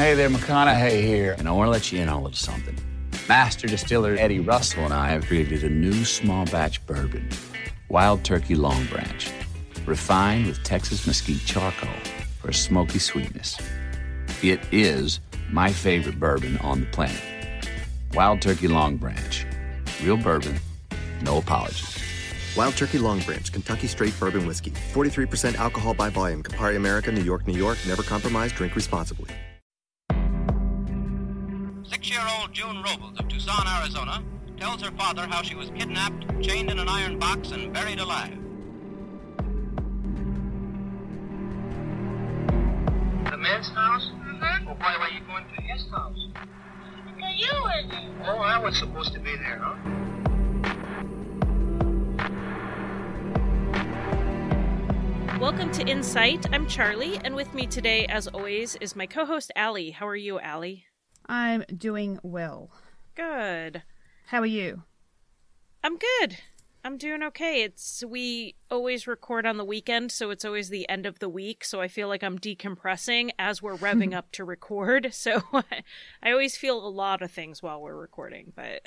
Hey there, McConaughey here. And I want to let you in on a little something. Master distiller Eddie Russell and I have created a new small batch bourbon, Wild Turkey Long Branch, refined with Texas mesquite charcoal for a smoky sweetness. It is my favorite bourbon on the planet. Wild Turkey Long Branch. Real bourbon, no apologies. Wild Turkey Long Branch, Kentucky Straight Bourbon Whiskey. 43% alcohol by volume. Campari America, New York, New York. Never compromise. Drink responsibly. Six-year-old June Robles of Tucson, Arizona, tells her father how she was kidnapped, chained in an iron box, and buried alive. The man's house? Mm-hmm. Well, why were you going to his house? Because you were there. Oh, I was supposed to be there, huh? Welcome to Insight. I'm Charlie, and with me today, as always, is my co host, Allie. How are you, Allie? I'm doing well. Good. How are you? I'm good. I'm doing okay. It's we always record on the weekend, so it's always the end of the week, so I feel like I'm decompressing as we're revving up to record. So I always feel a lot of things while we're recording, but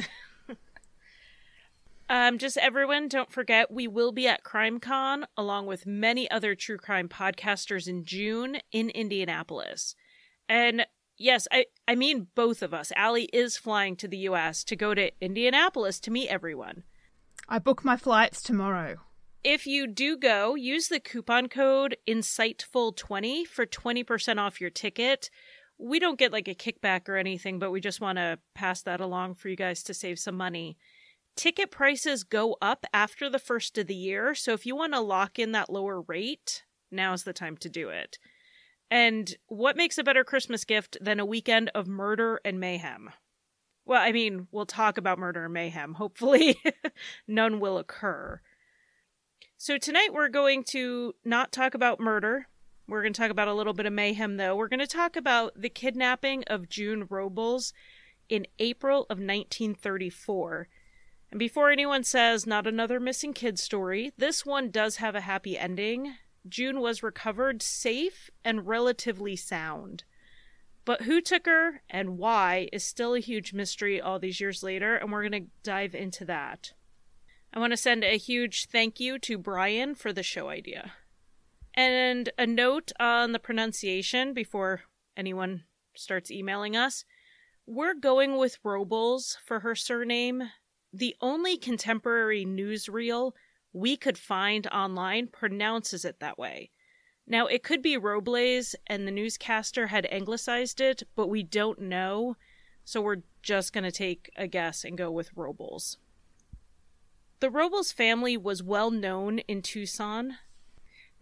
Um, just everyone, don't forget we will be at CrimeCon along with many other true crime podcasters in June in Indianapolis. And yes, I, I mean both of us. Allie is flying to the US to go to Indianapolis to meet everyone. I book my flights tomorrow. If you do go, use the coupon code Insightful20 for 20% off your ticket. We don't get like a kickback or anything, but we just want to pass that along for you guys to save some money. Ticket prices go up after the first of the year, so if you want to lock in that lower rate, now's the time to do it. And what makes a better Christmas gift than a weekend of murder and mayhem? Well, I mean, we'll talk about murder and mayhem. Hopefully, none will occur. So, tonight we're going to not talk about murder. We're going to talk about a little bit of mayhem, though. We're going to talk about the kidnapping of June Robles in April of 1934. And before anyone says, not another missing kid story, this one does have a happy ending. June was recovered safe and relatively sound. But who took her and why is still a huge mystery all these years later, and we're going to dive into that. I want to send a huge thank you to Brian for the show idea. And a note on the pronunciation before anyone starts emailing us. We're going with Robles for her surname the only contemporary newsreel we could find online pronounces it that way. Now, it could be Robles and the newscaster had anglicized it, but we don't know, so we're just going to take a guess and go with Robles. The Robles family was well known in Tucson.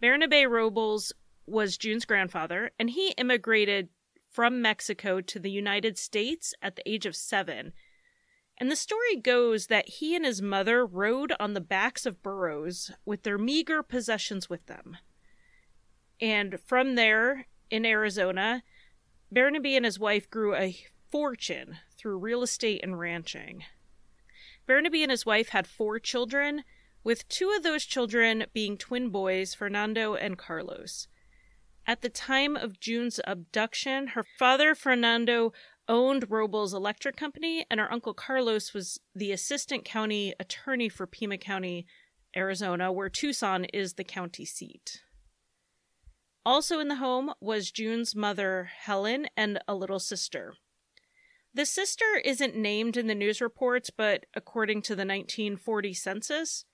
Bernabe Robles was June's grandfather, and he immigrated from Mexico to the United States at the age of seven and the story goes that he and his mother rode on the backs of burros with their meager possessions with them. And from there, in Arizona, Barnaby and his wife grew a fortune through real estate and ranching. Barnaby and his wife had four children, with two of those children being twin boys, Fernando and Carlos. At the time of June's abduction, her father, Fernando, owned Robles Electric Company, and her uncle Carlos was the assistant county attorney for Pima County, Arizona, where Tucson is the county seat. Also in the home was June's mother, Helen, and a little sister. The sister isn't named in the news reports, but according to the 1940 census,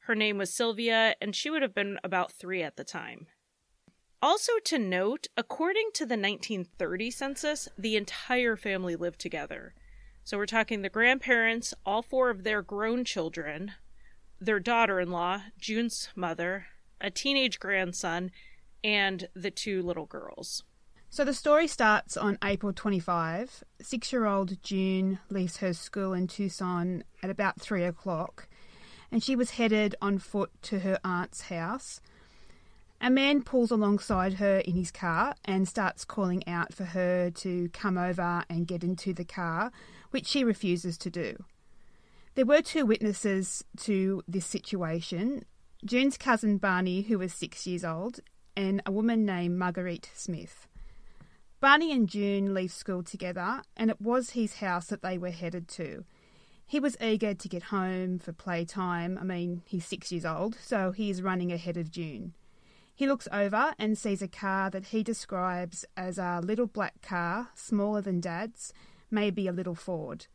her name was Sylvia, and she would have been about three at the time. Also, to note, according to the 1930 census, the entire family lived together. So we're talking the grandparents, all four of their grown children, their daughter in law, June's mother, a teenage grandson, and the two little girls. So the story starts on April 25. Six year old June leaves her school in Tucson at about three o'clock, and she was headed on foot to her aunt's house. A man pulls alongside her in his car and starts calling out for her to come over and get into the car, which she refuses to do. There were two witnesses to this situation June's cousin Barney, who was six years old, and a woman named Marguerite Smith. Barney and June leave school together, and it was his house that they were headed to. He was eager to get home for playtime. I mean, he's six years old, so he is running ahead of June. He looks over and sees a car that he describes as a little black car, smaller than Dad's, maybe a little Ford.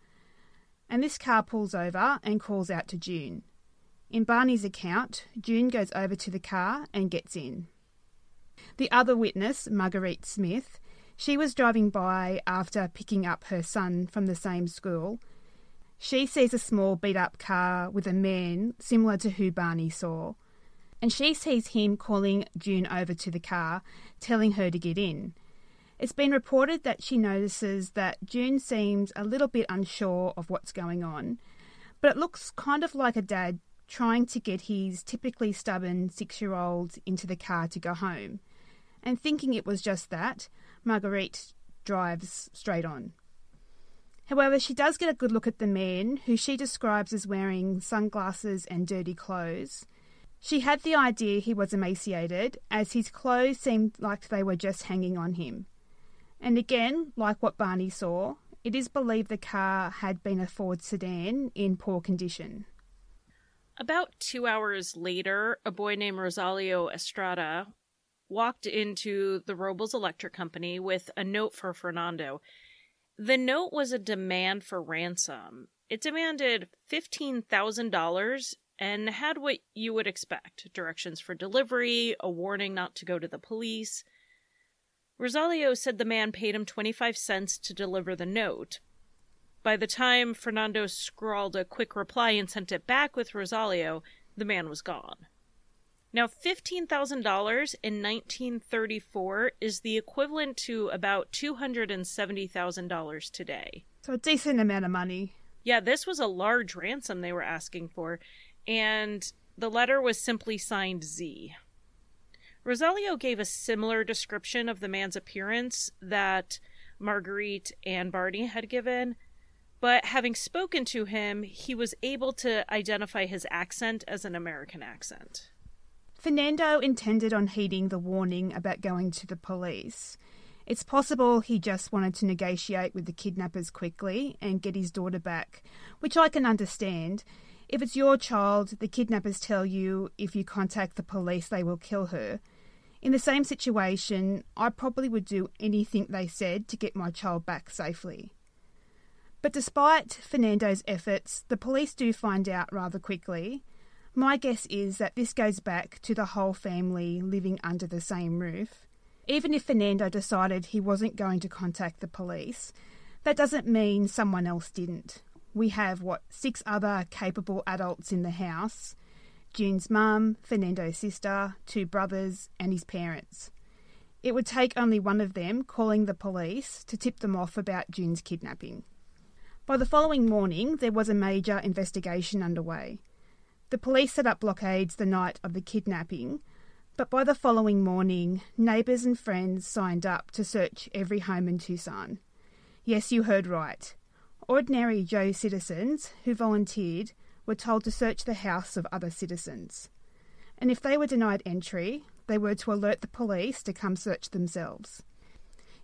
And this car pulls over and calls out to June. In Barney's account, June goes over to the car and gets in. The other witness, Marguerite Smith, she was driving by after picking up her son from the same school. She sees a small beat up car with a man similar to who Barney saw, and she sees him calling June over to the car, telling her to get in. It's been reported that she notices that June seems a little bit unsure of what's going on, but it looks kind of like a dad trying to get his typically stubborn six year old into the car to go home. And thinking it was just that, Marguerite drives straight on. However, she does get a good look at the man, who she describes as wearing sunglasses and dirty clothes. She had the idea he was emaciated, as his clothes seemed like they were just hanging on him. And again, like what Barney saw, it is believed the car had been a Ford sedan in poor condition. About two hours later, a boy named Rosalio Estrada walked into the Robles Electric Company with a note for Fernando. The note was a demand for ransom. It demanded $15,000 and had what you would expect directions for delivery, a warning not to go to the police. Rosalio said the man paid him 25 cents to deliver the note. By the time Fernando scrawled a quick reply and sent it back with Rosalio, the man was gone. Now, $15,000 in 1934 is the equivalent to about $270,000 today. So, a decent amount of money. Yeah, this was a large ransom they were asking for, and the letter was simply signed Z. Rosalio gave a similar description of the man's appearance that Marguerite and Barney had given, but having spoken to him, he was able to identify his accent as an American accent. Fernando intended on heeding the warning about going to the police. It's possible he just wanted to negotiate with the kidnappers quickly and get his daughter back, which I can understand. If it's your child, the kidnappers tell you if you contact the police, they will kill her. In the same situation, I probably would do anything they said to get my child back safely. But despite Fernando's efforts, the police do find out rather quickly my guess is that this goes back to the whole family living under the same roof. Even if Fernando decided he wasn't going to contact the police, that doesn't mean someone else didn't. We have, what, six other capable adults in the house June's mum, Fernando's sister, two brothers, and his parents. It would take only one of them calling the police to tip them off about June's kidnapping. By the following morning, there was a major investigation underway. The police set up blockades the night of the kidnapping, but by the following morning, neighbours and friends signed up to search every home in Tucson. Yes, you heard right. Ordinary Joe citizens who volunteered were told to search the house of other citizens. And if they were denied entry, they were to alert the police to come search themselves.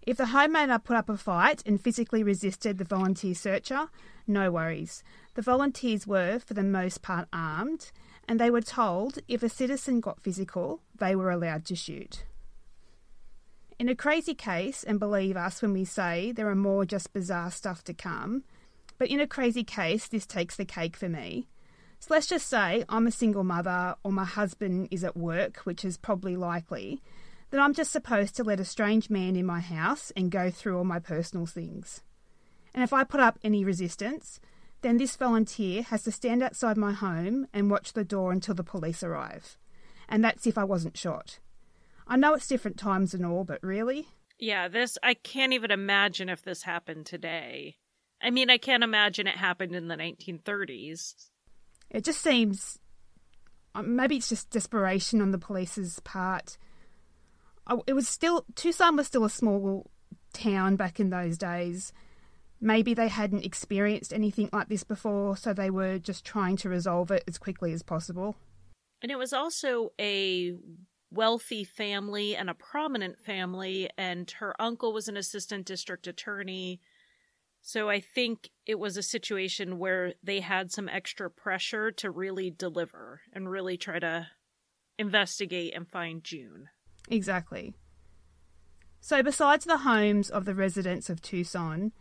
If the homeowner put up a fight and physically resisted the volunteer searcher, no worries. The volunteers were, for the most part, armed, and they were told if a citizen got physical, they were allowed to shoot. In a crazy case, and believe us when we say there are more just bizarre stuff to come, but in a crazy case, this takes the cake for me. So let's just say I'm a single mother or my husband is at work, which is probably likely, that I'm just supposed to let a strange man in my house and go through all my personal things. And if I put up any resistance, then this volunteer has to stand outside my home and watch the door until the police arrive. And that's if I wasn't shot. I know it's different times and all, but really? Yeah, this, I can't even imagine if this happened today. I mean, I can't imagine it happened in the 1930s. It just seems. Um, maybe it's just desperation on the police's part it was still Tucson was still a small town back in those days. Maybe they hadn't experienced anything like this before, so they were just trying to resolve it as quickly as possible. And it was also a wealthy family and a prominent family, and her uncle was an assistant district attorney. So I think it was a situation where they had some extra pressure to really deliver and really try to investigate and find June. Exactly. So, besides the homes of the residents of Tucson,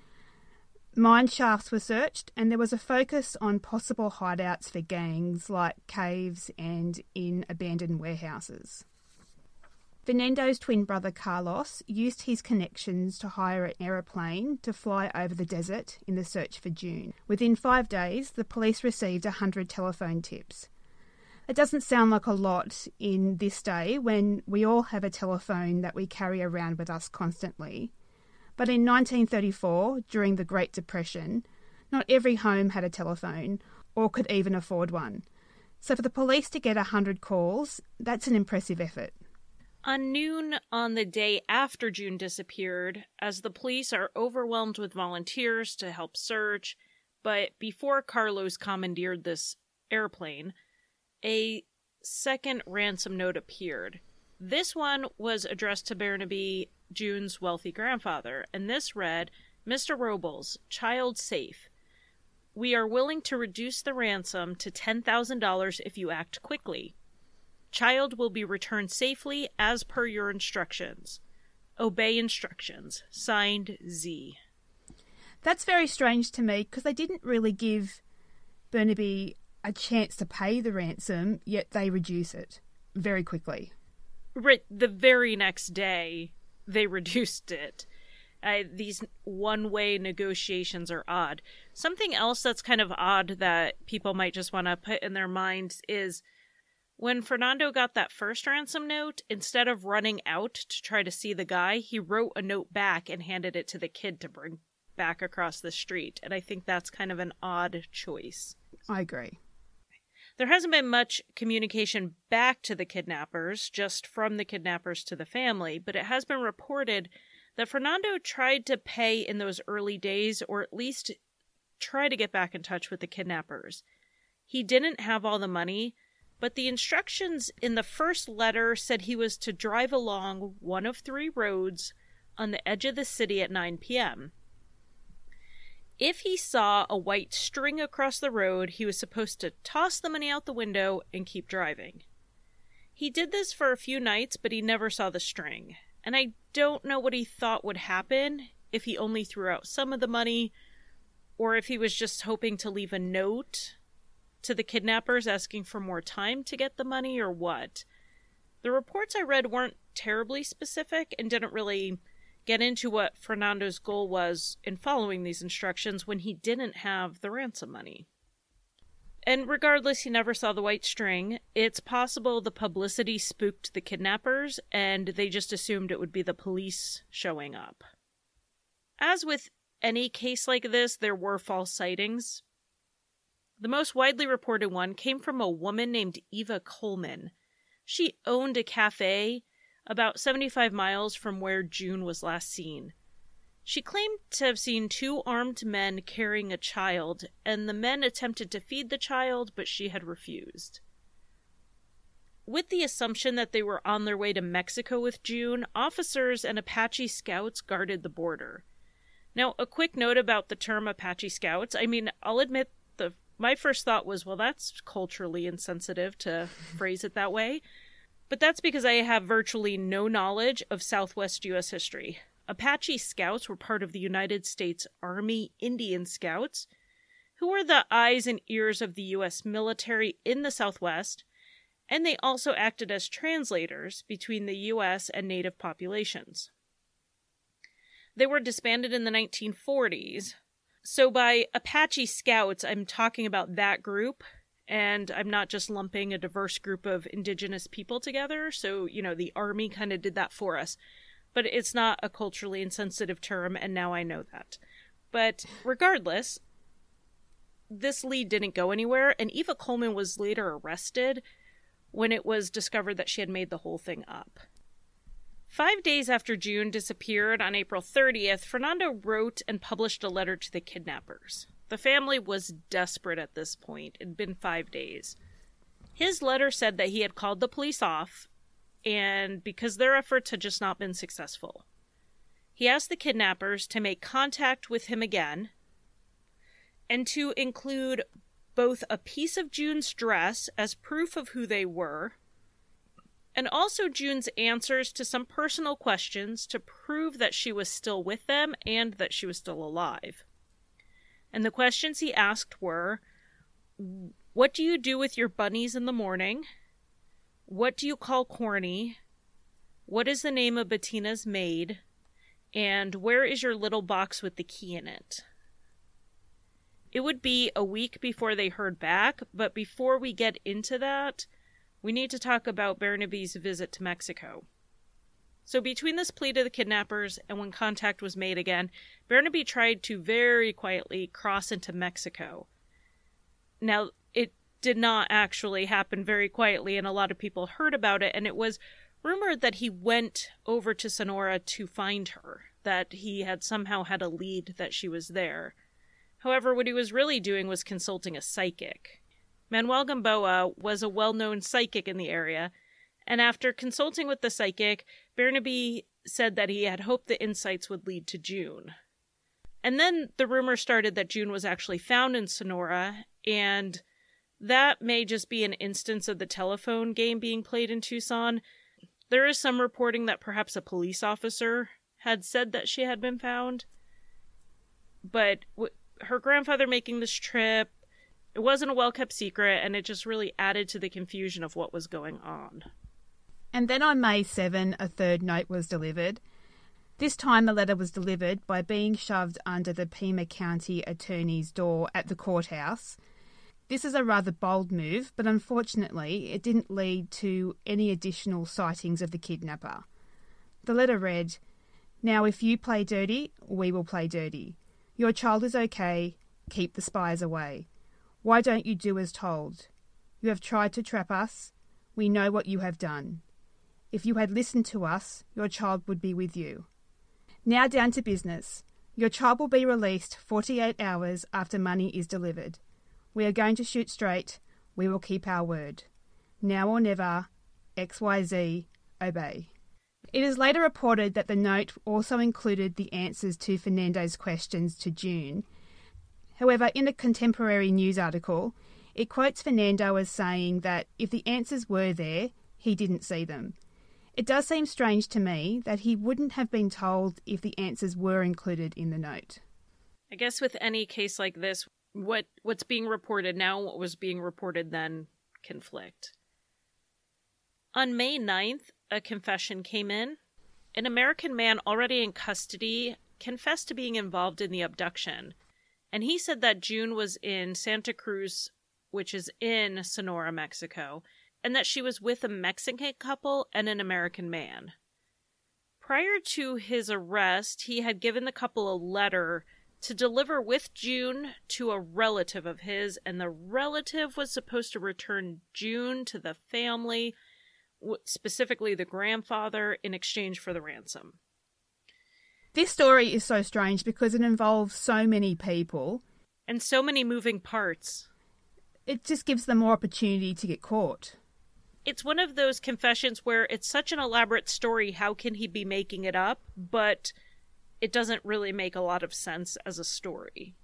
mine shafts were searched and there was a focus on possible hideouts for gangs like caves and in abandoned warehouses. Fernando's twin brother Carlos used his connections to hire an aeroplane to fly over the desert in the search for June. Within five days, the police received 100 telephone tips. It doesn't sound like a lot in this day when we all have a telephone that we carry around with us constantly. But in 1934, during the Great Depression, not every home had a telephone or could even afford one. So for the police to get 100 calls, that's an impressive effort. On noon on the day after June disappeared, as the police are overwhelmed with volunteers to help search, but before Carlos commandeered this airplane, a second ransom note appeared. This one was addressed to Barnaby, June's wealthy grandfather, and this read Mr. Robles, child safe. We are willing to reduce the ransom to $10,000 if you act quickly. Child will be returned safely as per your instructions. Obey instructions. Signed Z. That's very strange to me because they didn't really give Burnaby a chance to pay the ransom, yet they reduce it very quickly. Right, the very next day, they reduced it. Uh, these one way negotiations are odd. Something else that's kind of odd that people might just want to put in their minds is when Fernando got that first ransom note, instead of running out to try to see the guy, he wrote a note back and handed it to the kid to bring back across the street. And I think that's kind of an odd choice. I agree. There hasn't been much communication back to the kidnappers, just from the kidnappers to the family, but it has been reported that Fernando tried to pay in those early days, or at least try to get back in touch with the kidnappers. He didn't have all the money, but the instructions in the first letter said he was to drive along one of three roads on the edge of the city at 9 p.m. If he saw a white string across the road, he was supposed to toss the money out the window and keep driving. He did this for a few nights, but he never saw the string. And I don't know what he thought would happen if he only threw out some of the money, or if he was just hoping to leave a note to the kidnappers asking for more time to get the money, or what. The reports I read weren't terribly specific and didn't really get into what Fernando's goal was in following these instructions when he didn't have the ransom money. And regardless, he never saw the white string. It's possible the publicity spooked the kidnappers and they just assumed it would be the police showing up. As with any case like this, there were false sightings. The most widely reported one came from a woman named Eva Coleman. She owned a cafe about 75 miles from where June was last seen. She claimed to have seen two armed men carrying a child, and the men attempted to feed the child, but she had refused. With the assumption that they were on their way to Mexico with June, officers and Apache scouts guarded the border. Now, a quick note about the term Apache scouts. I mean, I'll admit my first thought was, well, that's culturally insensitive to phrase it that way. But that's because I have virtually no knowledge of Southwest U.S. history. Apache Scouts were part of the United States Army Indian Scouts, who were the eyes and ears of the U.S. military in the Southwest, and they also acted as translators between the U.S. and Native populations. They were disbanded in the 1940s. So, by Apache Scouts, I'm talking about that group and I'm not just lumping a diverse group of indigenous people together. So, you know, the army kind of did that for us. But it's not a culturally insensitive term, and now I know that. But regardless, this lead didn't go anywhere, and Eva Coleman was later arrested when it was discovered that she had made the whole thing up. Five days after June disappeared on April 30th, Fernando wrote and published a letter to the kidnappers. The family was desperate at this point. It had been five days. His letter said that he had called the police off and because their efforts had just not been successful. He asked the kidnappers to make contact with him again and to include both a piece of June's dress as proof of who they were and also June's answers to some personal questions to prove that she was still with them and that she was still alive. And the questions he asked were What do you do with your bunnies in the morning? What do you call corny? What is the name of Bettina's maid? And where is your little box with the key in it? It would be a week before they heard back, but before we get into that, we need to talk about Bernabe's visit to Mexico. So, between this plea to the kidnappers and when contact was made again, Bernabe tried to very quietly cross into Mexico. Now, it did not actually happen very quietly, and a lot of people heard about it, and it was rumored that he went over to Sonora to find her, that he had somehow had a lead that she was there. However, what he was really doing was consulting a psychic. Manuel Gamboa was a well known psychic in the area, and after consulting with the psychic, Bernabe said that he had hoped the insights would lead to June. And then the rumor started that June was actually found in Sonora, and that may just be an instance of the telephone game being played in Tucson. There is some reporting that perhaps a police officer had said that she had been found. But w- her grandfather making this trip, it wasn't a well kept secret, and it just really added to the confusion of what was going on. And then on May 7, a third note was delivered. This time, the letter was delivered by being shoved under the Pima County Attorney's door at the courthouse. This is a rather bold move, but unfortunately, it didn't lead to any additional sightings of the kidnapper. The letter read Now, if you play dirty, we will play dirty. Your child is okay. Keep the spies away. Why don't you do as told? You have tried to trap us. We know what you have done. If you had listened to us, your child would be with you. Now down to business. Your child will be released 48 hours after money is delivered. We are going to shoot straight. We will keep our word. Now or never, XYZ, obey. It is later reported that the note also included the answers to Fernando's questions to June However, in a contemporary news article, it quotes Fernando as saying that if the answers were there, he didn't see them. It does seem strange to me that he wouldn't have been told if the answers were included in the note. I guess with any case like this, what what's being reported now and what was being reported then conflict. On May 9th, a confession came in. An American man already in custody confessed to being involved in the abduction and he said that June was in Santa Cruz, which is in Sonora, Mexico, and that she was with a Mexican couple and an American man. Prior to his arrest, he had given the couple a letter to deliver with June to a relative of his, and the relative was supposed to return June to the family, specifically the grandfather, in exchange for the ransom. This story is so strange because it involves so many people and so many moving parts. It just gives them more opportunity to get caught. It's one of those confessions where it's such an elaborate story, how can he be making it up? But it doesn't really make a lot of sense as a story.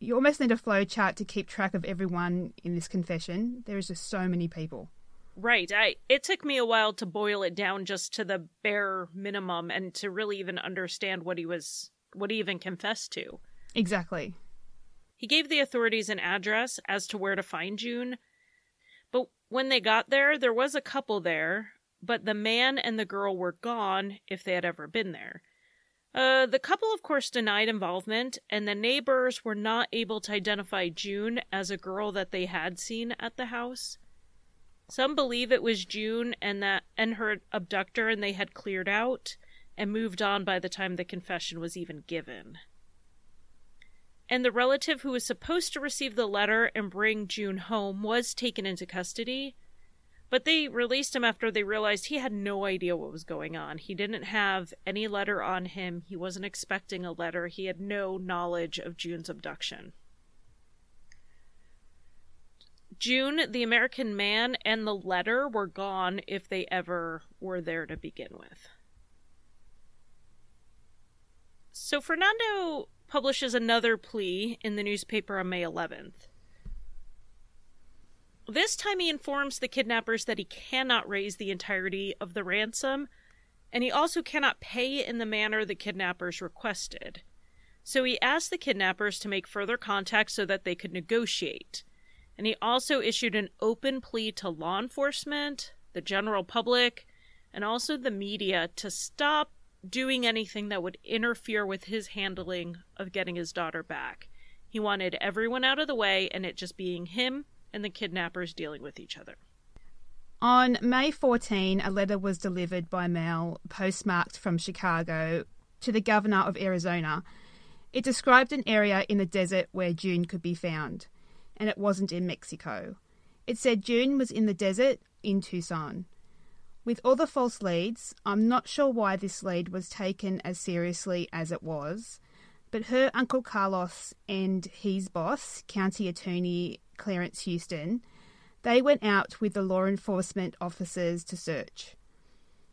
You almost need a flow chart to keep track of everyone in this confession. There is just so many people. Right. I it took me a while to boil it down just to the bare minimum and to really even understand what he was what he even confessed to. Exactly. He gave the authorities an address as to where to find June. But when they got there, there was a couple there, but the man and the girl were gone if they had ever been there. Uh, the couple, of course, denied involvement, and the neighbors were not able to identify June as a girl that they had seen at the house. Some believe it was June and that and her abductor and they had cleared out and moved on by the time the confession was even given. And the relative who was supposed to receive the letter and bring June home was taken into custody, but they released him after they realized he had no idea what was going on. He didn't have any letter on him, he wasn't expecting a letter, he had no knowledge of June's abduction. June, the American man, and the letter were gone if they ever were there to begin with. So Fernando publishes another plea in the newspaper on May 11th. This time he informs the kidnappers that he cannot raise the entirety of the ransom, and he also cannot pay in the manner the kidnappers requested. So he asks the kidnappers to make further contact so that they could negotiate. And he also issued an open plea to law enforcement, the general public, and also the media to stop doing anything that would interfere with his handling of getting his daughter back. He wanted everyone out of the way and it just being him and the kidnappers dealing with each other. On May 14, a letter was delivered by mail postmarked from Chicago to the governor of Arizona. It described an area in the desert where June could be found, and it wasn't in Mexico. It said June was in the desert in Tucson. With all the false leads, I'm not sure why this lead was taken as seriously as it was, but her Uncle Carlos and his boss, County Attorney Clarence Houston, they went out with the law enforcement officers to search.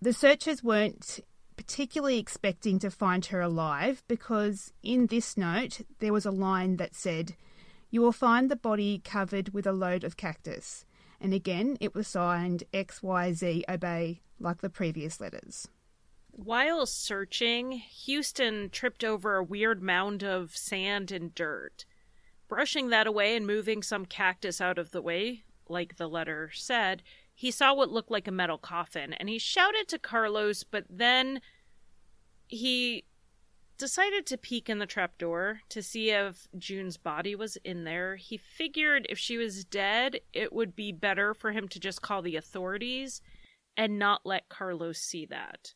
The searchers weren't particularly expecting to find her alive because in this note there was a line that said, You will find the body covered with a load of cactus. And again, it was signed XYZ Obey like the previous letters. While searching, Houston tripped over a weird mound of sand and dirt. Brushing that away and moving some cactus out of the way, like the letter said, he saw what looked like a metal coffin and he shouted to Carlos, but then he decided to peek in the trapdoor to see if June's body was in there. He figured if she was dead, it would be better for him to just call the authorities and not let Carlos see that.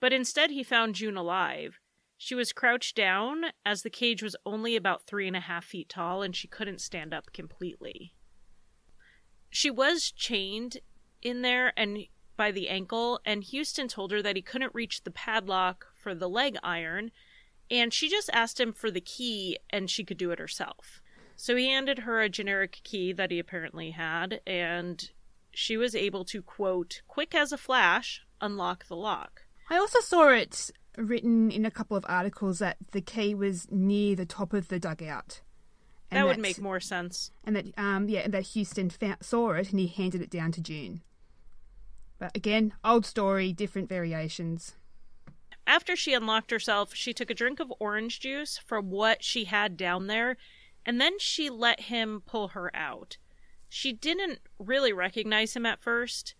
But instead, he found June alive. She was crouched down as the cage was only about three and a half feet tall and she couldn't stand up completely. She was chained in there and by the ankle, and Houston told her that he couldn't reach the padlock for the leg iron, and she just asked him for the key and she could do it herself. So he handed her a generic key that he apparently had, and she was able to, quote, quick as a flash, unlock the lock. I also saw it written in a couple of articles that the key was near the top of the dugout. that would make more sense. And that, um, yeah, and that Houston fa- saw it and he handed it down to June. But again, old story, different variations. After she unlocked herself, she took a drink of orange juice from what she had down there, and then she let him pull her out. She didn't really recognize him at first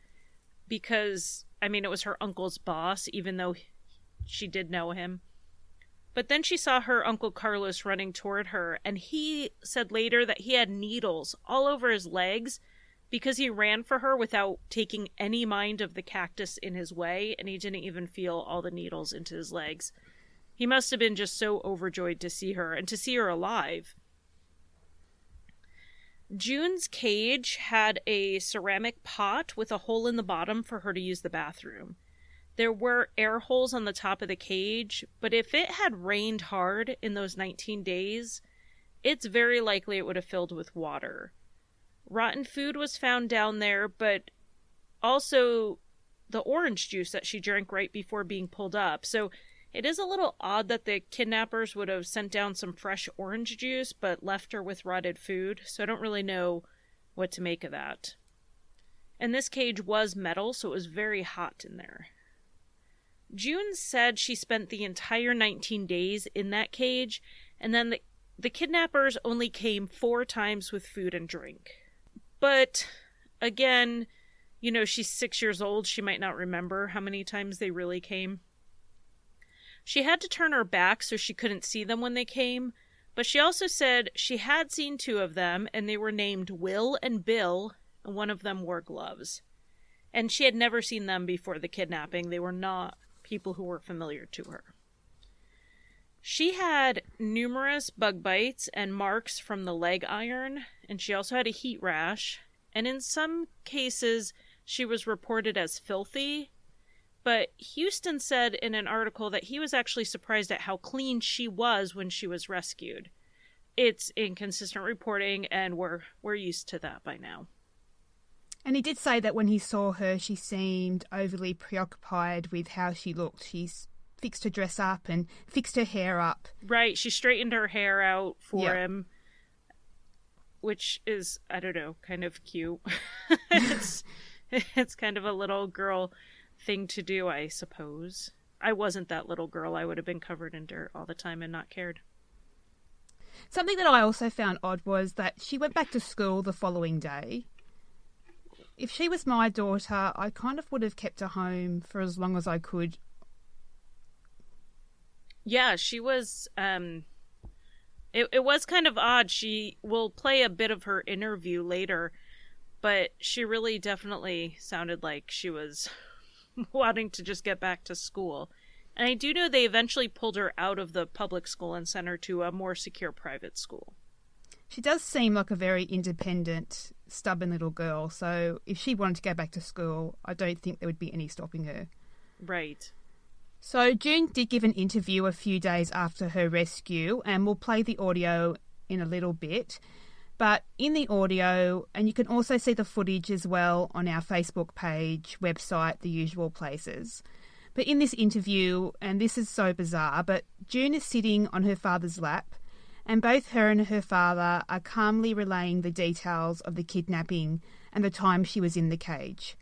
because, I mean, it was her uncle's boss, even though she did know him. But then she saw her Uncle Carlos running toward her, and he said later that he had needles all over his legs because he ran for her without taking any mind of the cactus in his way, and he didn't even feel all the needles into his legs. He must have been just so overjoyed to see her and to see her alive. June's cage had a ceramic pot with a hole in the bottom for her to use the bathroom. There were air holes on the top of the cage, but if it had rained hard in those 19 days, it's very likely it would have filled with water. Rotten food was found down there, but also the orange juice that she drank right before being pulled up. So it is a little odd that the kidnappers would have sent down some fresh orange juice but left her with rotted food. So I don't really know what to make of that. And this cage was metal, so it was very hot in there. June said she spent the entire 19 days in that cage, and then the, the kidnappers only came four times with food and drink. But again, you know, she's six years old. She might not remember how many times they really came. She had to turn her back so she couldn't see them when they came, but she also said she had seen two of them, and they were named Will and Bill, and one of them wore gloves. And she had never seen them before the kidnapping. They were not people who were familiar to her. She had numerous bug bites and marks from the leg iron, and she also had a heat rash. And in some cases, she was reported as filthy. But Houston said in an article that he was actually surprised at how clean she was when she was rescued. it's inconsistent reporting, and we're we're used to that by now. And he did say that when he saw her, she seemed overly preoccupied with how she looked. She's fixed her dress up and fixed her hair up. Right, she straightened her hair out for Yeah. him, which is I don't know, kind of cute. it's it's kind of a little girl thing to do, I suppose. I wasn't that little girl. I would have been covered in dirt all the time and not cared. Something that I also found odd was that she went back to school the following day. If she was my daughter, I kind of would have kept her home for as long as I could. Yeah, she was um it it was kind of odd. She will play a bit of her interview later, but she really definitely sounded like she was wanting to just get back to school. And I do know they eventually pulled her out of the public school and sent her to a more secure private school. She does seem like a very independent, stubborn little girl, so if she wanted to go back to school, I don't think there would be any stopping her. Right. So June did give an interview a few days after her rescue, and we'll play the audio in a little bit. But in the audio, and you can also see the footage as well on our Facebook page, website, the usual places. But in this interview, and this is so bizarre, but June is sitting on her father's lap, and both her and her father are calmly relaying the details of the kidnapping and the time she was in the cage.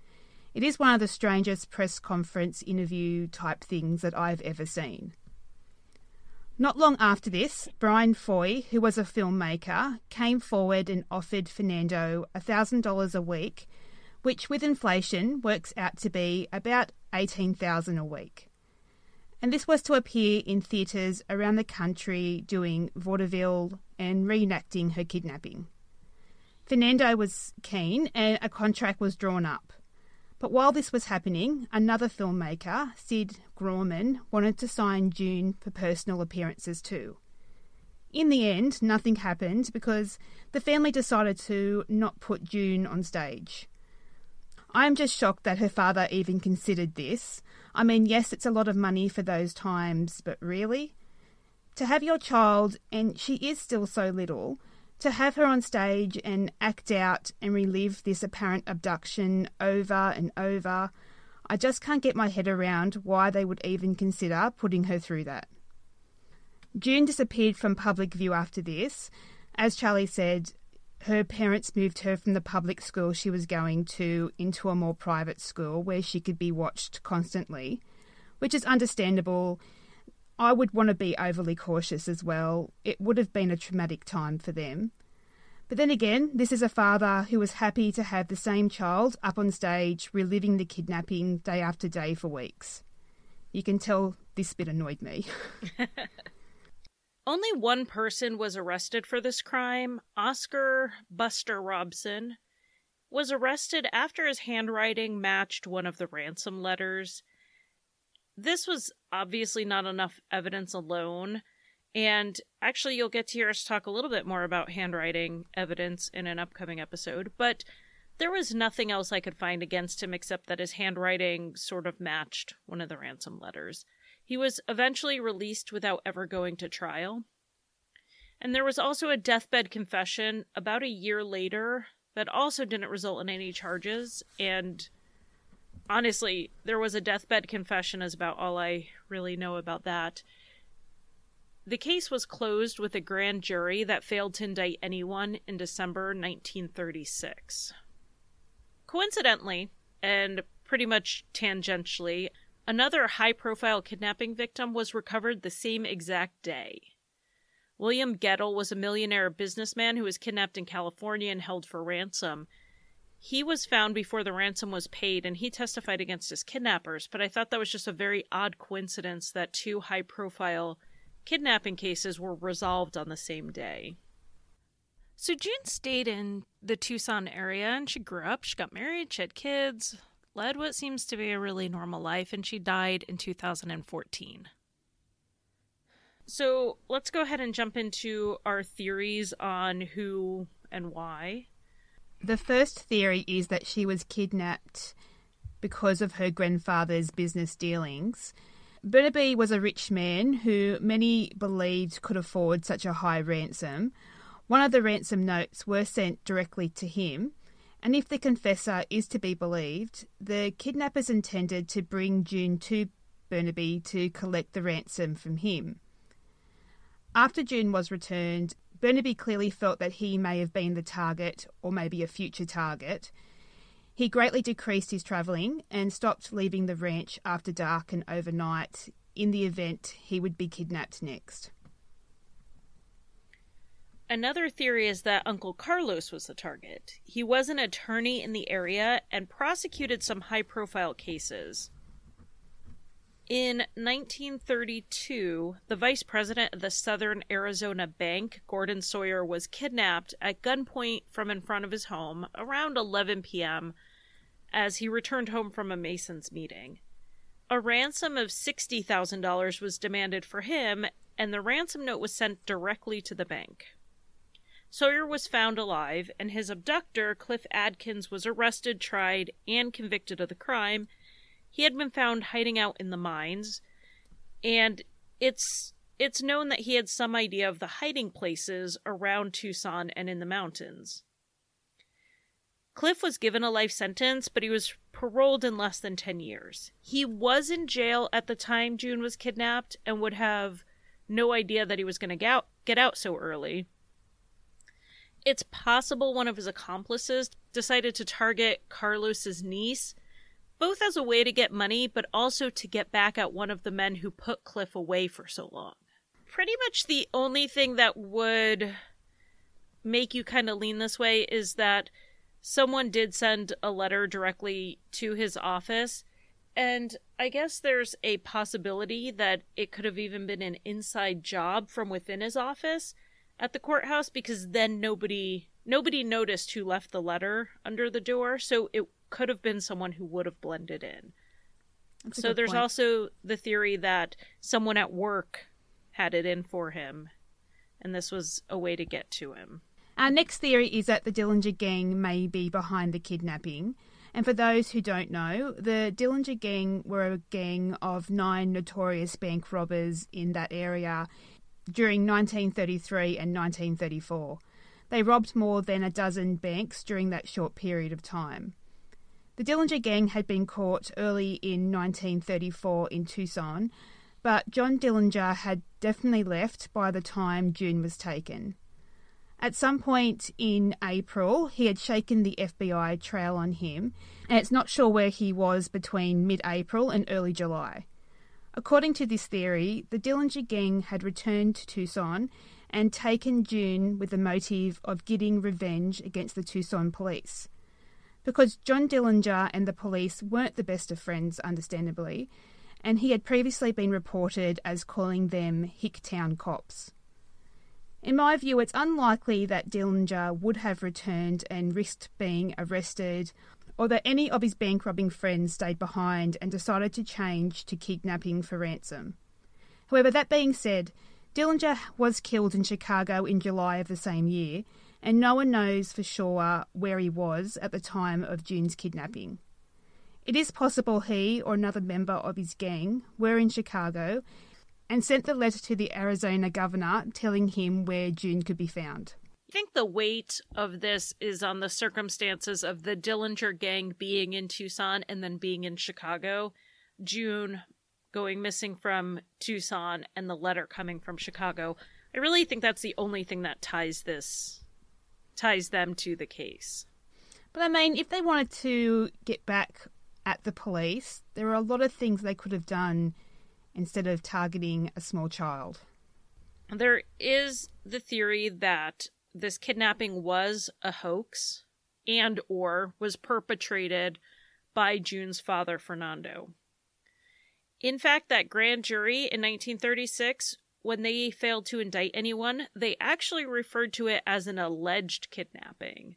It is one of the strangest press conference interview type things that I've ever seen. Not long after this, Bryan Foy, who was a filmmaker, came forward and offered Fernando $1,000 a week, which with inflation works out to be about 18,000 a week. And this was to appear in theatres around the country doing vaudeville and reenacting her kidnapping. Fernando was keen and a contract was drawn up. But while this was happening, another filmmaker, Sid Gorman, wanted to sign June for personal appearances too. In the end, nothing happened because the family decided to not put June on stage. I'm just shocked that her father even considered this. I mean, yes, it's a lot of money for those times, but really? To have your child, and she is still so little, to have her on stage and act out and relive this apparent abduction over and over, I just can't get my head around why they would even consider putting her through that. June disappeared from public view after this. As Charlie said, her parents moved her from the public school she was going to into a more private school where she could be watched constantly, which is understandable. I would want to be overly cautious as well. It would have been a traumatic time for them. But then again, this is a father who was happy to have the same child up on stage reliving the kidnapping day after day for weeks. You can tell this bit annoyed me. Only one person was arrested for this crime. Oscar Buster Robson was arrested after his handwriting matched one of the ransom letters. This was obviously not enough evidence alone. And actually, you'll get to hear us talk a little bit more about handwriting evidence in an upcoming episode. But there was nothing else I could find against him except that his handwriting sort of matched one of the ransom letters. He was eventually released without ever going to trial. And there was also a deathbed confession about a year later that also didn't result in any charges. And honestly, there was a deathbed confession, is about all I really know about that. The case was closed with a grand jury that failed to indict anyone in December 1936. Coincidentally, and pretty much tangentially, another high profile kidnapping victim was recovered the same exact day. William Gettle was a millionaire businessman who was kidnapped in California and held for ransom. He was found before the ransom was paid and he testified against his kidnappers, but I thought that was just a very odd coincidence that two high profile kidnapping cases were resolved on the same day. So June stayed in the Tucson area and she grew up, she got married, she had kids, led what seems to be a really normal life, and she died in 2014. So let's go ahead and jump into our theories on who and why. The first theory is that she was kidnapped because of her grandfather's business dealings. Burnaby was a rich man who many believed could afford such a high ransom. One of the ransom notes were sent directly to him, and if the confessor is to be believed, the kidnappers intended to bring June to Burnaby to collect the ransom from him. After June was returned, Burnaby clearly felt that he may have been the target or maybe a future target. He greatly decreased his travelling and stopped leaving the ranch after dark and overnight in the event he would be kidnapped next. Another theory is that Uncle Carlos was the target. He was an attorney in the area and prosecuted some high profile cases. In 1932, the vice president of the Southern Arizona Bank, Gordon Sawyer, was kidnapped at gunpoint from in front of his home around 11 p.m. as he returned home from a Masons meeting. A ransom of $60,000 was demanded for him, and the ransom note was sent directly to the bank. Sawyer was found alive, and his abductor, Cliff Adkins, was arrested, tried, and convicted of the crime he had been found hiding out in the mines, and it's it's known that he had some idea of the hiding places around Tucson and in the mountains. Cliff was given a life sentence, but he was paroled in less than 10 years. He was in jail at the time June was kidnapped and would have no idea that he was going to get out, get out so early. It's possible one of his accomplices decided to target Carlos's niece both as a way to get money, but also to get back at one of the men who put Cliff away for so long. Pretty much the only thing that would make you kind of lean this way is that someone did send a letter directly to his office. And I guess there's a possibility that it could have even been an inside job from within his office at the courthouse because then nobody nobody noticed who left the letter under the door so it could have been someone who would have blended in. So there's point. also the theory that someone at work had it in for him, and this was a way to get to him. Our next theory is that the Dillinger gang may be behind the kidnapping. And for those who don't know, the Dillinger gang were a gang of nine notorious bank robbers in that area during 1933 and 1934. They robbed more than a dozen banks during that short period of time. The Dillinger gang had been caught early in 1934 in Tucson, but John Dillinger had definitely left by the time June was taken. At some point in April, he had shaken the FBI trail on him, and it's not sure where he was between mid April and early July. According to this theory, the Dillinger gang had returned to Tucson and taken June with the motive of getting revenge against the Tucson police because John Dillinger and the police weren't the best of friends, understandably, and he had previously been reported as calling them Hicktown cops. In my view, it's unlikely that Dillinger would have returned and risked being arrested, or that any of his bank robbing friends stayed behind and decided to change to kidnapping for ransom. However, that being said, Dillinger was killed in Chicago in July of the same year, and no one knows for sure where he was at the time of June's kidnapping. It is possible he or another member of his gang were in Chicago and sent the letter to the Arizona governor telling him where June could be found. I think the weight of this is on the circumstances of the Dillinger gang being in Tucson and then being in Chicago. June going missing from Tucson and the letter coming from Chicago. I really think that's the only thing that ties this ties them to the case. But I mean, if they wanted to get back at the police, there are a lot of things they could have done instead of targeting a small child. There is the theory that this kidnapping was a hoax and or was perpetrated by June's father Fernando. In fact, that grand jury in 1936 when they failed to indict anyone, they actually referred to it as an alleged kidnapping.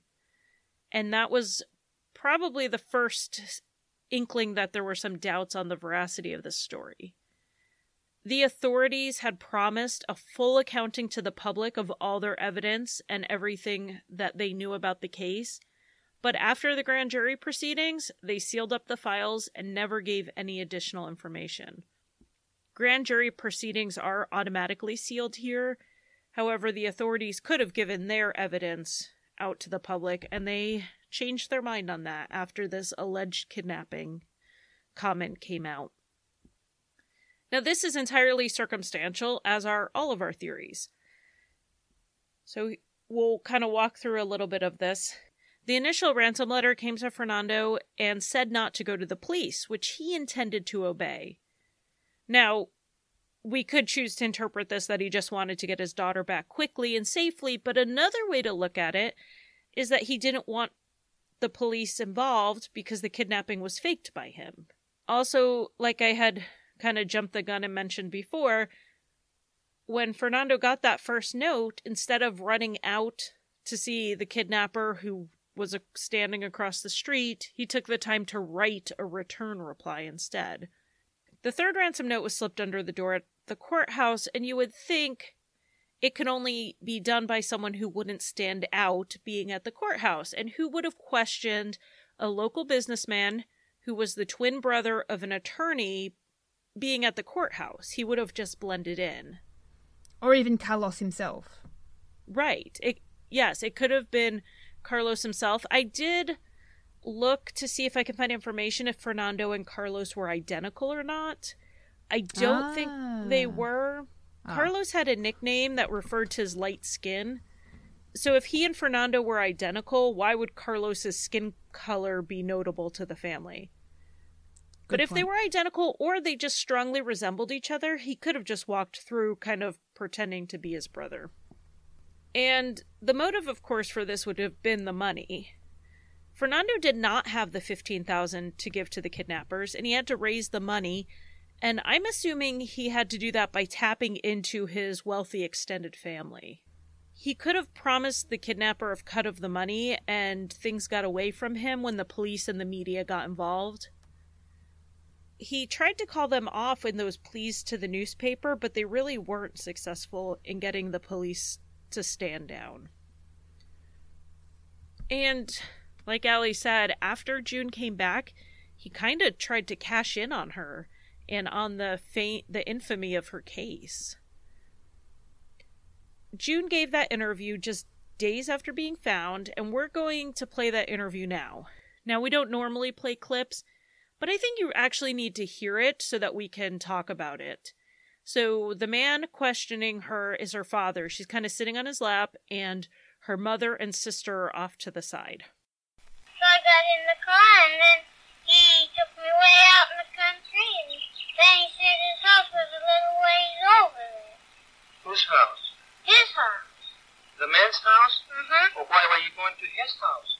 And that was probably the first inkling that there were some doubts on the veracity of this story. The authorities had promised a full accounting to the public of all their evidence and everything that they knew about the case, but after the grand jury proceedings, they sealed up the files and never gave any additional information. Grand jury proceedings are automatically sealed here. However, the authorities could have given their evidence out to the public, and they changed their mind on that after this alleged kidnapping comment came out. Now, this is entirely circumstantial, as are all of our theories. So, we'll kind of walk through a little bit of this. The initial ransom letter came to Fernando and said not to go to the police, which he intended to obey. Now, we could choose to interpret this that he just wanted to get his daughter back quickly and safely, but another way to look at it is that he didn't want the police involved because the kidnapping was faked by him. Also, like I had kind of jumped the gun and mentioned before, when Fernando got that first note, instead of running out to see the kidnapper who was standing across the street, he took the time to write a return reply instead. The third ransom note was slipped under the door at the courthouse, and you would think it could only be done by someone who wouldn't stand out being at the courthouse and who would have questioned a local businessman who was the twin brother of an attorney being at the courthouse. He would have just blended in. Or even Carlos himself. Right. It, yes, it could have been Carlos himself. I did look to see if I can find information if Fernando and Carlos were identical or not. I don't ah. think they ah. were. Ah. Carlos had a nickname that referred to his light skin. So if he and Fernando were identical, why would Carlos's skin color be notable to the family? Good but if point. they were identical or they just strongly resembled each other, he could have just walked through kind of pretending to be his brother. And the motive, of course, for this would have been the money. Fernando did not have the 15,000 to give to the kidnappers and he had to raise the money and I'm assuming he had to do that by tapping into his wealthy extended family. He could have promised the kidnapper a cut of the money and things got away from him when the police and the media got involved. He tried to call them off in those pleas to the newspaper, but they really weren't successful in getting the police to stand down. And like Allie said, after June came back, he kind of tried to cash in on her and on the the infamy of her case. June gave that interview just days after being found, and we're going to play that interview now. Now, we don't normally play clips, but I think you actually need to hear it so that we can talk about it. So, the man questioning her is her father. She's kind of sitting on his lap, and her mother and sister are off to the side. So I got in the car, and then he took me way out in the country, and then he said his house was a little ways over there. Whose house? His house. The man's house? Mm-hmm. Well, why were you going to his house?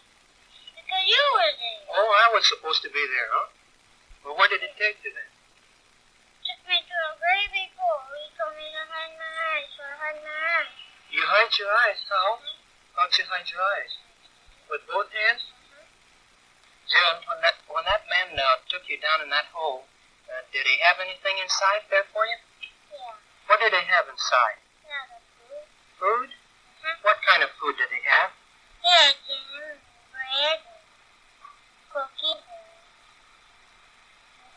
Because you were there. Oh, I was supposed to be there, huh? Well, what did it take you then? Took me to a very big hole. He told me to hide my eyes, so I hide my eyes. You hide your eyes? How? How'd you hide your eyes? With both hands? When that when that man uh, took you down in that hole, uh, did he have anything inside there for you? Yeah. What did he have inside? Yeah, food. Food? Mm-hmm. What kind of food did he have? Yeah, jam, bread, and cookies, and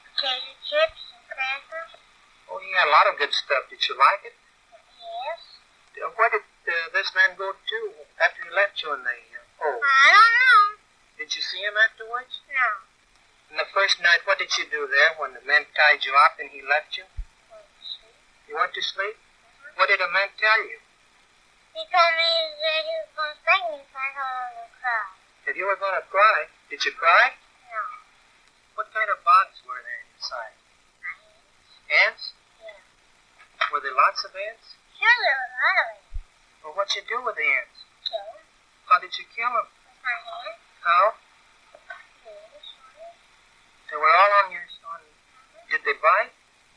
potato chips and crackers. Oh, he had a lot of good stuff. Did you like it? Yes. Uh, where did uh, this man go to after he left you in the uh, hole? I don't know. Did you see him afterwards? No. And the first night, what did you do there when the man tied you up and he left you? Sleep. You went to sleep? Mm-hmm. What did the man tell you? He told me that he was going to spank me if I told him to cry. If you were going to cry? Did you cry? No. What kind of bugs were there inside? Ants? Ants? Yeah. Were there lots of ants? Sure, there were a lot of ants. Well, what'd you do with the ants? Kill them. How did you kill them? With my hand. How? They were all on your. On, did they bite?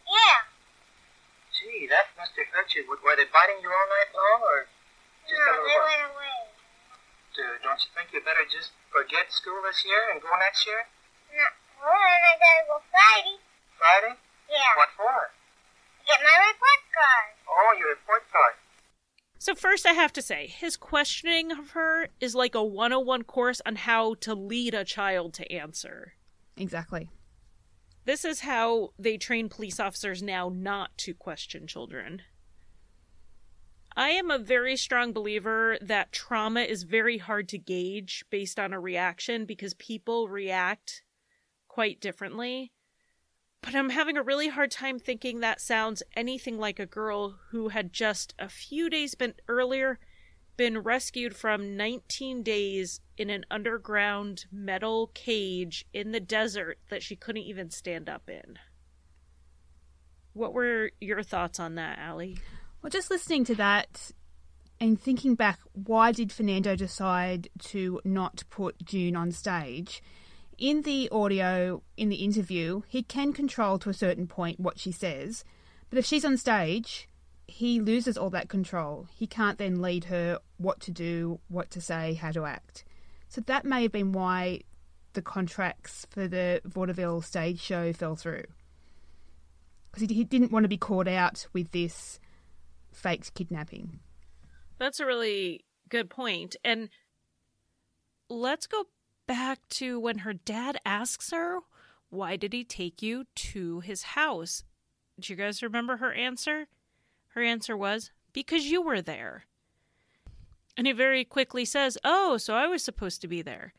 Yeah. Gee, that must have hurt you. Were they biting you all night long, or just no, a little they while? went away. Uh, don't you think you better just forget school this year and go next year? No. Well, then I gotta go Friday. Friday? Yeah. What for? Get my report card. Oh, your report card. So, first, I have to say, his questioning of her is like a 101 course on how to lead a child to answer. Exactly. This is how they train police officers now not to question children. I am a very strong believer that trauma is very hard to gauge based on a reaction because people react quite differently. But I'm having a really hard time thinking that sounds anything like a girl who had just a few days been earlier been rescued from 19 days in an underground metal cage in the desert that she couldn't even stand up in. What were your thoughts on that, Allie? Well, just listening to that and thinking back, why did Fernando decide to not put June on stage? In the audio, in the interview, he can control to a certain point what she says, but if she's on stage, he loses all that control. He can't then lead her what to do, what to say, how to act. So that may have been why the contracts for the vaudeville stage show fell through. Because he, didn't want to be caught out with this faked kidnapping. That's a really good point. And let's go back to when her dad asks her, Why did he take you to his house? Do you guys remember her answer? Her answer was, Because you were there. And he very quickly says, Oh, so I was supposed to be there.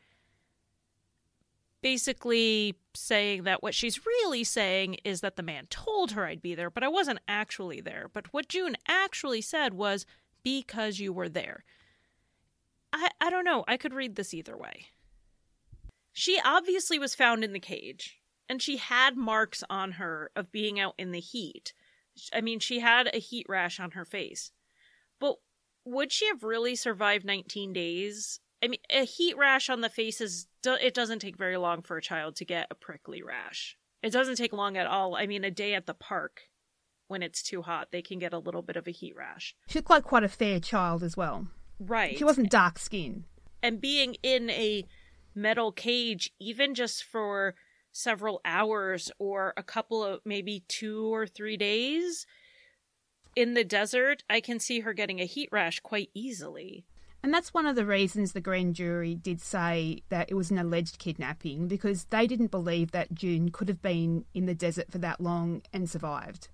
Basically, saying that what she's really saying is that the man told her I'd be there, but I wasn't actually there. But what June actually said was, Because you were there. I, I don't know. I could read this either way. She obviously was found in the cage, and she had marks on her of being out in the heat. I mean, she had a heat rash on her face. But would she have really survived 19 days? I mean, a heat rash on the face is it doesn't take very long for a child to get a prickly rash. It doesn't take long at all. I mean, a day at the park when it's too hot, they can get a little bit of a heat rash. She looked like quite a fair child as well. Right. She wasn't dark skinned. And being in a metal cage, even just for several hours or a couple of maybe two or three days in the desert, I can see her getting a heat rash quite easily. And that's one of the reasons the grand jury did say that it was an alleged kidnapping because they didn't believe that June could have been in the desert for that long and survived.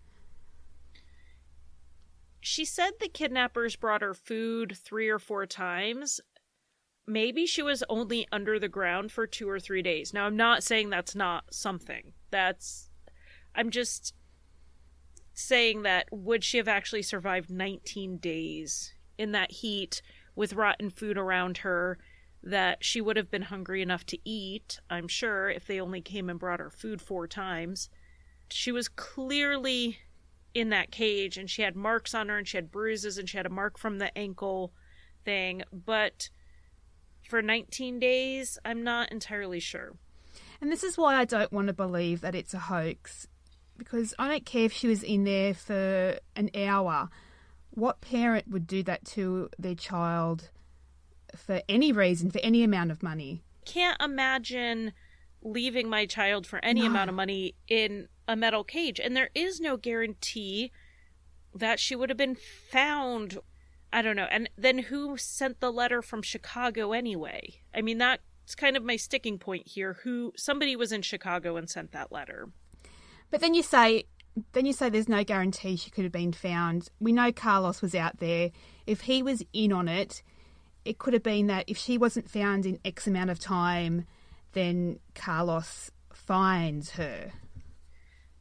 She said the kidnappers brought her food three or four times, maybe she was only under the ground for two or three days. Now, I'm not saying that's not something. That's. I'm just saying that would she have actually survived 19 days in that heat with rotten food around her? That she would have been hungry enough to eat, I'm sure, if they only came and brought her food four times. She was clearly in that cage and she had marks on her and she had bruises and she had a mark from the ankle thing, but for 19 days, I'm not entirely sure. And this is why I don't want to believe that it's a hoax. Because I don't care if she was in there for an hour. What parent would do that to their child for any reason, for any amount of money? Can't imagine leaving my child for any no. amount of money in a metal cage. And there is no guarantee that she would have been found I don't know. And then who sent the letter from Chicago anyway? I mean, that's kind of my sticking point here. Who somebody was in Chicago and sent that letter. But then you say then you say there's no guarantee she could have been found. We know Carlos was out there. If he was in on it, it could have been that if she wasn't found in X amount of time, then Carlos finds her.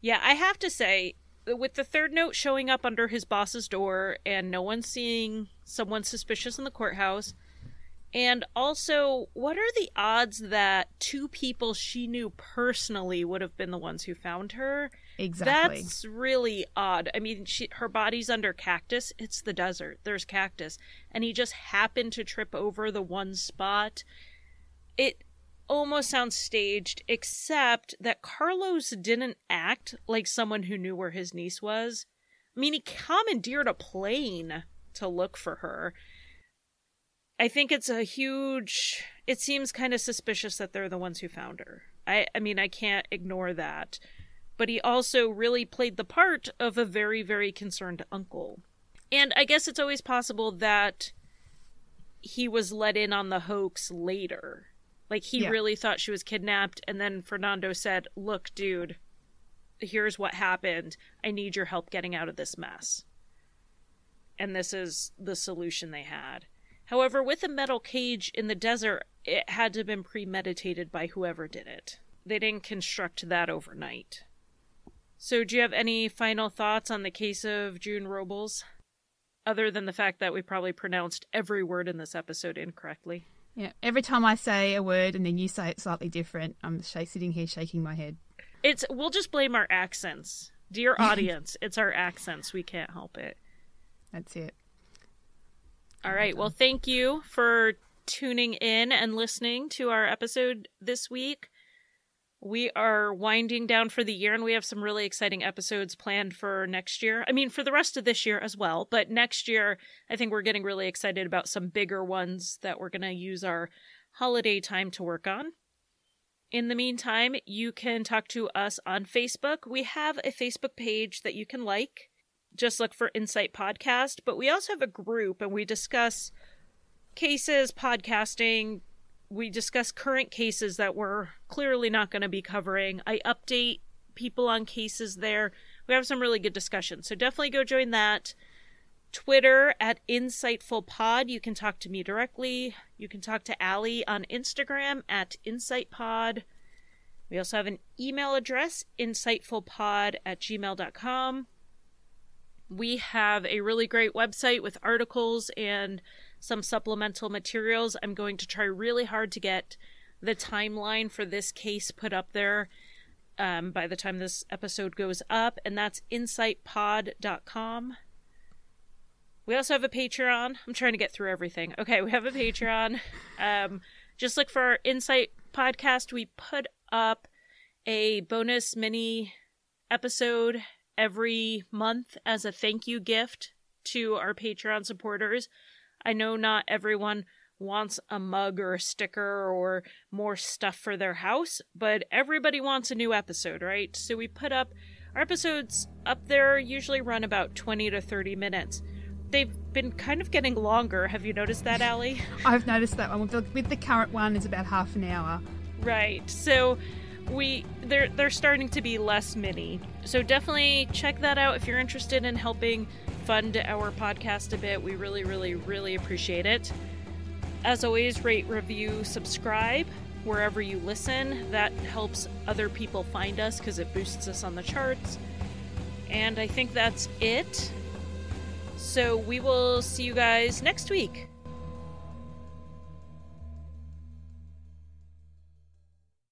Yeah, I have to say, with the third note showing up under his boss's door and no one seeing someone suspicious in the courthouse. And also, what are the odds that two people she knew personally would have been the ones who found her? Exactly. That's really odd. I mean, she, her body's under cactus. It's the desert. There's cactus. And he just happened to trip over the one spot. It almost sounds staged, except that Carlos didn't act like someone who knew where his niece was. I mean, he commandeered a plane to look for her. I think it's a huge. It seems kind of suspicious that they're the ones who found her. I, I mean, I can't ignore that. But he also really played the part of a very, very concerned uncle. And I guess it's always possible that he was let in on the hoax later like he yeah. really thought she was kidnapped, and then Fernando said, "Look, dude, here's what happened. I need your help getting out of this mess. And this is the solution they had. However, with a metal cage in the desert, it had to have been premeditated by whoever did it. They didn't construct that overnight. So, do you have any final thoughts on the case of June Robles? Other than the fact that we probably pronounced every word in this episode incorrectly. Yeah, every time I say a word and then you say it slightly different, I'm sh- sitting here shaking my head. It's we'll just blame our accents. Dear audience, it's our accents. We can't help it. That's it. All right. Well, thank you for tuning in and listening to our episode this week. We are winding down for the year and we have some really exciting episodes planned for next year. I mean, for the rest of this year as well, but next year, I think we're getting really excited about some bigger ones that we're going to use our holiday time to work on. In the meantime, you can talk to us on Facebook. We have a Facebook page that you can like. Just look for Insight Podcast, but we also have a group and we discuss cases, podcasting, we discuss current cases that we're clearly not going to be covering. I update people on cases there. We have some really good discussions. So definitely go join that. Twitter at Insightful Pod. You can talk to me directly. You can talk to Allie on Instagram at InsightPod. We also have an email address, insightfulpod at gmail.com. We have a really great website with articles and some supplemental materials. I'm going to try really hard to get the timeline for this case put up there um, by the time this episode goes up, and that's insightpod.com. We also have a Patreon. I'm trying to get through everything. Okay, we have a Patreon. Um, just look for our Insight podcast. We put up a bonus mini episode every month as a thank you gift to our Patreon supporters. I know not everyone wants a mug or a sticker or more stuff for their house, but everybody wants a new episode, right? So we put up our episodes up there usually run about 20 to 30 minutes. They've been kind of getting longer. Have you noticed that, Allie? I've noticed that one. With the current one, is about half an hour. Right. So we they're they're starting to be less mini. So definitely check that out if you're interested in helping fund our podcast a bit. We really, really, really appreciate it. As always, rate, review, subscribe wherever you listen. That helps other people find us because it boosts us on the charts. And I think that's it. So we will see you guys next week.